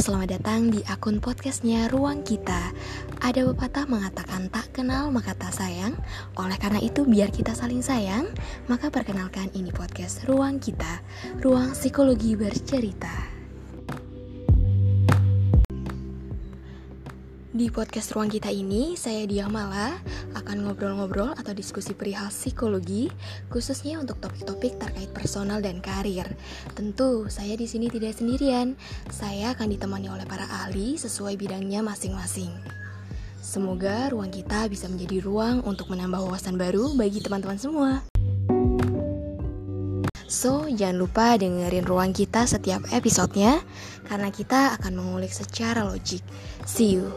selamat datang di akun podcastnya Ruang Kita. Ada pepatah mengatakan tak kenal maka tak sayang. Oleh karena itu biar kita saling sayang Maka perkenalkan ini podcast Ruang Kita Ruang Psikologi Bercerita Di podcast ruang kita ini, saya Diamala akan ngobrol-ngobrol atau diskusi perihal psikologi, khususnya untuk topik-topik terkait personal dan karir. Tentu, saya di sini tidak sendirian. Saya akan ditemani oleh para ahli sesuai bidangnya masing-masing. Semoga ruang kita bisa menjadi ruang untuk menambah wawasan baru bagi teman-teman semua. So, jangan lupa dengerin ruang kita setiap episodenya, karena kita akan mengulik secara logik. See you!